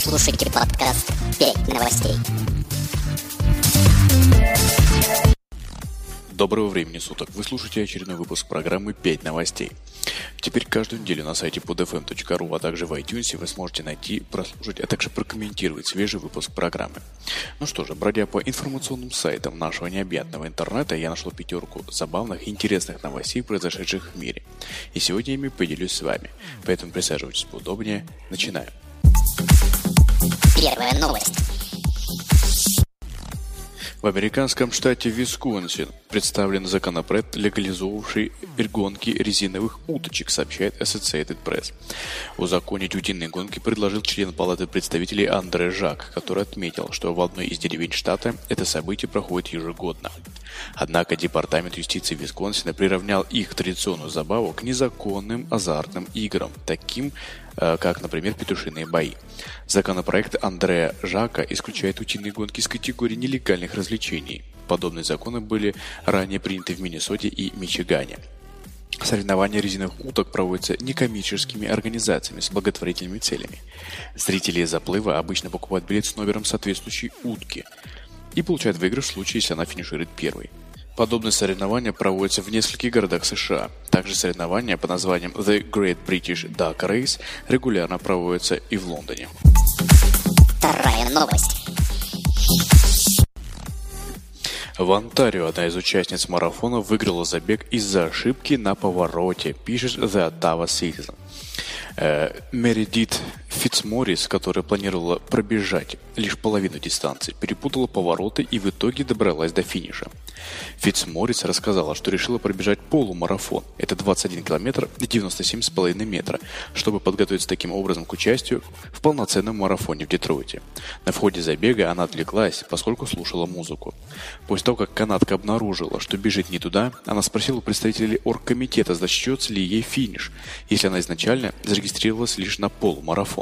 Вы слушаете подкаст «Пять новостей». Доброго времени суток. Вы слушаете очередной выпуск программы «5 новостей». Теперь каждую неделю на сайте podfm.ru, а также в iTunes вы сможете найти, прослушать, а также прокомментировать свежий выпуск программы. Ну что же, бродя по информационным сайтам нашего необъятного интернета, я нашел пятерку забавных и интересных новостей, произошедших в мире. И сегодня ими поделюсь с вами. Поэтому присаживайтесь поудобнее. Начинаем. Первая новость. В американском штате Висконсин представлен законопроект, легализовавший гонки резиновых уточек, сообщает Associated Press. Узаконить утиные гонки предложил член Палаты представителей Андре Жак, который отметил, что в одной из деревень штата это событие проходит ежегодно. Однако Департамент юстиции Висконсина приравнял их традиционную забаву к незаконным азартным играм, таким Э, как, например, петушиные бои. Законопроект Андрея Жака исключает утиные гонки из категории нелегальных развлечений. Подобные законы были ранее приняты в Миннесоте и Мичигане. Соревнования резиновых уток проводятся некоммерческими организациями с благотворительными целями. Зрители заплыва обычно покупают билет с номером соответствующей утки и получают выигрыш в случае, если она финиширует первой. Подобные соревнования проводятся в нескольких городах США. Также соревнования под названием The Great British Duck Race регулярно проводятся и в Лондоне. Вторая новость. В Онтарио одна из участниц марафона выиграла забег из-за ошибки на повороте, пишет The Ottawa Citizen. Э, Мередит Фитцморрис, которая планировала пробежать лишь половину дистанции, перепутала повороты и в итоге добралась до финиша. Фитцморрис рассказала, что решила пробежать полумарафон, это 21 километр и 97,5 метра, чтобы подготовиться таким образом к участию в полноценном марафоне в Детройте. На входе забега она отвлеклась, поскольку слушала музыку. После того, как канадка обнаружила, что бежит не туда, она спросила у представителей оргкомитета, зачтется ли ей финиш, если она изначально зарегистрировалась лишь на полумарафон.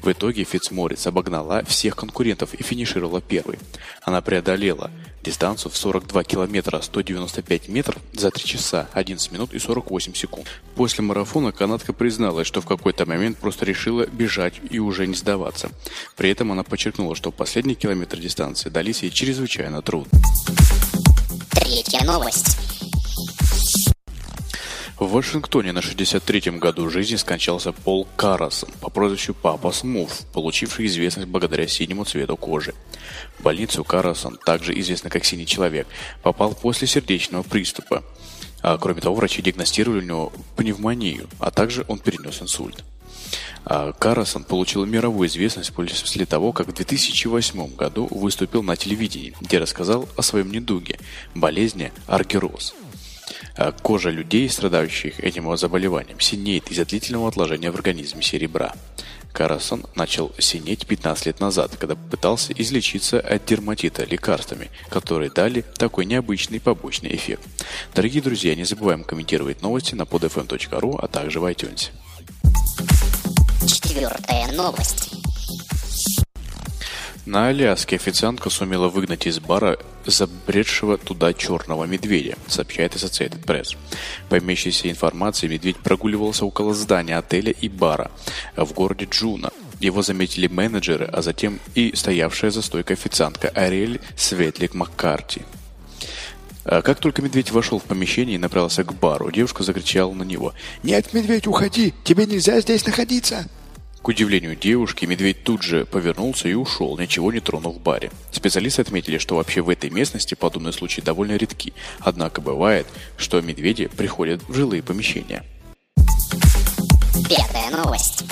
В итоге Фитцморец обогнала всех конкурентов и финишировала первой. Она преодолела дистанцию в 42 километра 195 метров за 3 часа 11 минут и 48 секунд. После марафона канадка призналась, что в какой-то момент просто решила бежать и уже не сдаваться. При этом она подчеркнула, что последний километр дистанции дались ей чрезвычайно трудно. Третья новость. В Вашингтоне на 63-м году жизни скончался Пол Карасон по прозвищу Папа Смув, получивший известность благодаря синему цвету кожи. В больницу Карасон, также известный как Синий Человек, попал после сердечного приступа. А, кроме того, врачи диагностировали у него пневмонию, а также он перенес инсульт. А Карасон получил мировую известность после того, как в 2008 году выступил на телевидении, где рассказал о своем недуге – болезни аргероз. А кожа людей, страдающих этим заболеванием, синеет из-за длительного отложения в организме серебра. Карасон начал синеть 15 лет назад, когда пытался излечиться от дерматита лекарствами, которые дали такой необычный побочный эффект. Дорогие друзья, не забываем комментировать новости на podfm.ru, а также в iTunes. Четвертая новость. На Аляске официантка сумела выгнать из бара забредшего туда черного медведя, сообщает Associated Press. По имеющейся информации, медведь прогуливался около здания отеля и бара в городе Джуна. Его заметили менеджеры, а затем и стоявшая за стойкой официантка Ариэль Светлик Маккарти. А как только медведь вошел в помещение и направился к бару, девушка закричала на него. «Нет, медведь, уходи! Тебе нельзя здесь находиться!» К удивлению девушки, медведь тут же повернулся и ушел, ничего не тронув баре. Специалисты отметили, что вообще в этой местности подобные случаи довольно редки, однако бывает, что медведи приходят в жилые помещения. Пятая новость.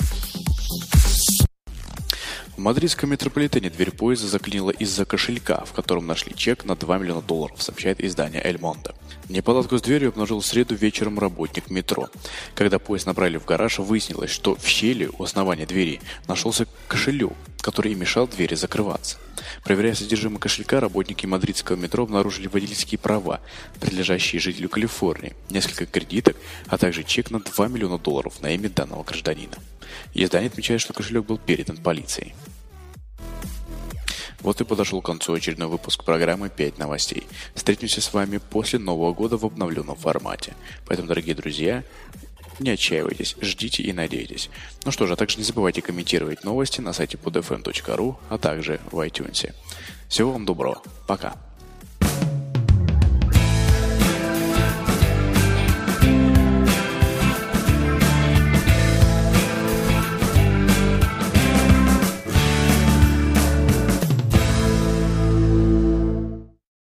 В мадридском метрополитене дверь поезда заклинила из-за кошелька, в котором нашли чек на 2 миллиона долларов, сообщает издание «Эль Монте». Неполадку с дверью обнаружил в среду вечером работник метро. Когда поезд набрали в гараж, выяснилось, что в щели у основания двери нашелся кошелек, который и мешал двери закрываться. Проверяя содержимое кошелька, работники мадридского метро обнаружили водительские права, принадлежащие жителю Калифорнии, несколько кредиток, а также чек на 2 миллиона долларов на имя данного гражданина. Издание отмечает, что кошелек был передан полицией. Вот и подошел к концу очередной выпуск программы «5 новостей». Встретимся с вами после Нового года в обновленном формате. Поэтому, дорогие друзья, Не отчаивайтесь, ждите и надейтесь. Ну что же, а также не забывайте комментировать новости на сайте podfm.ru, а также в iTunes. Всего вам доброго. Пока.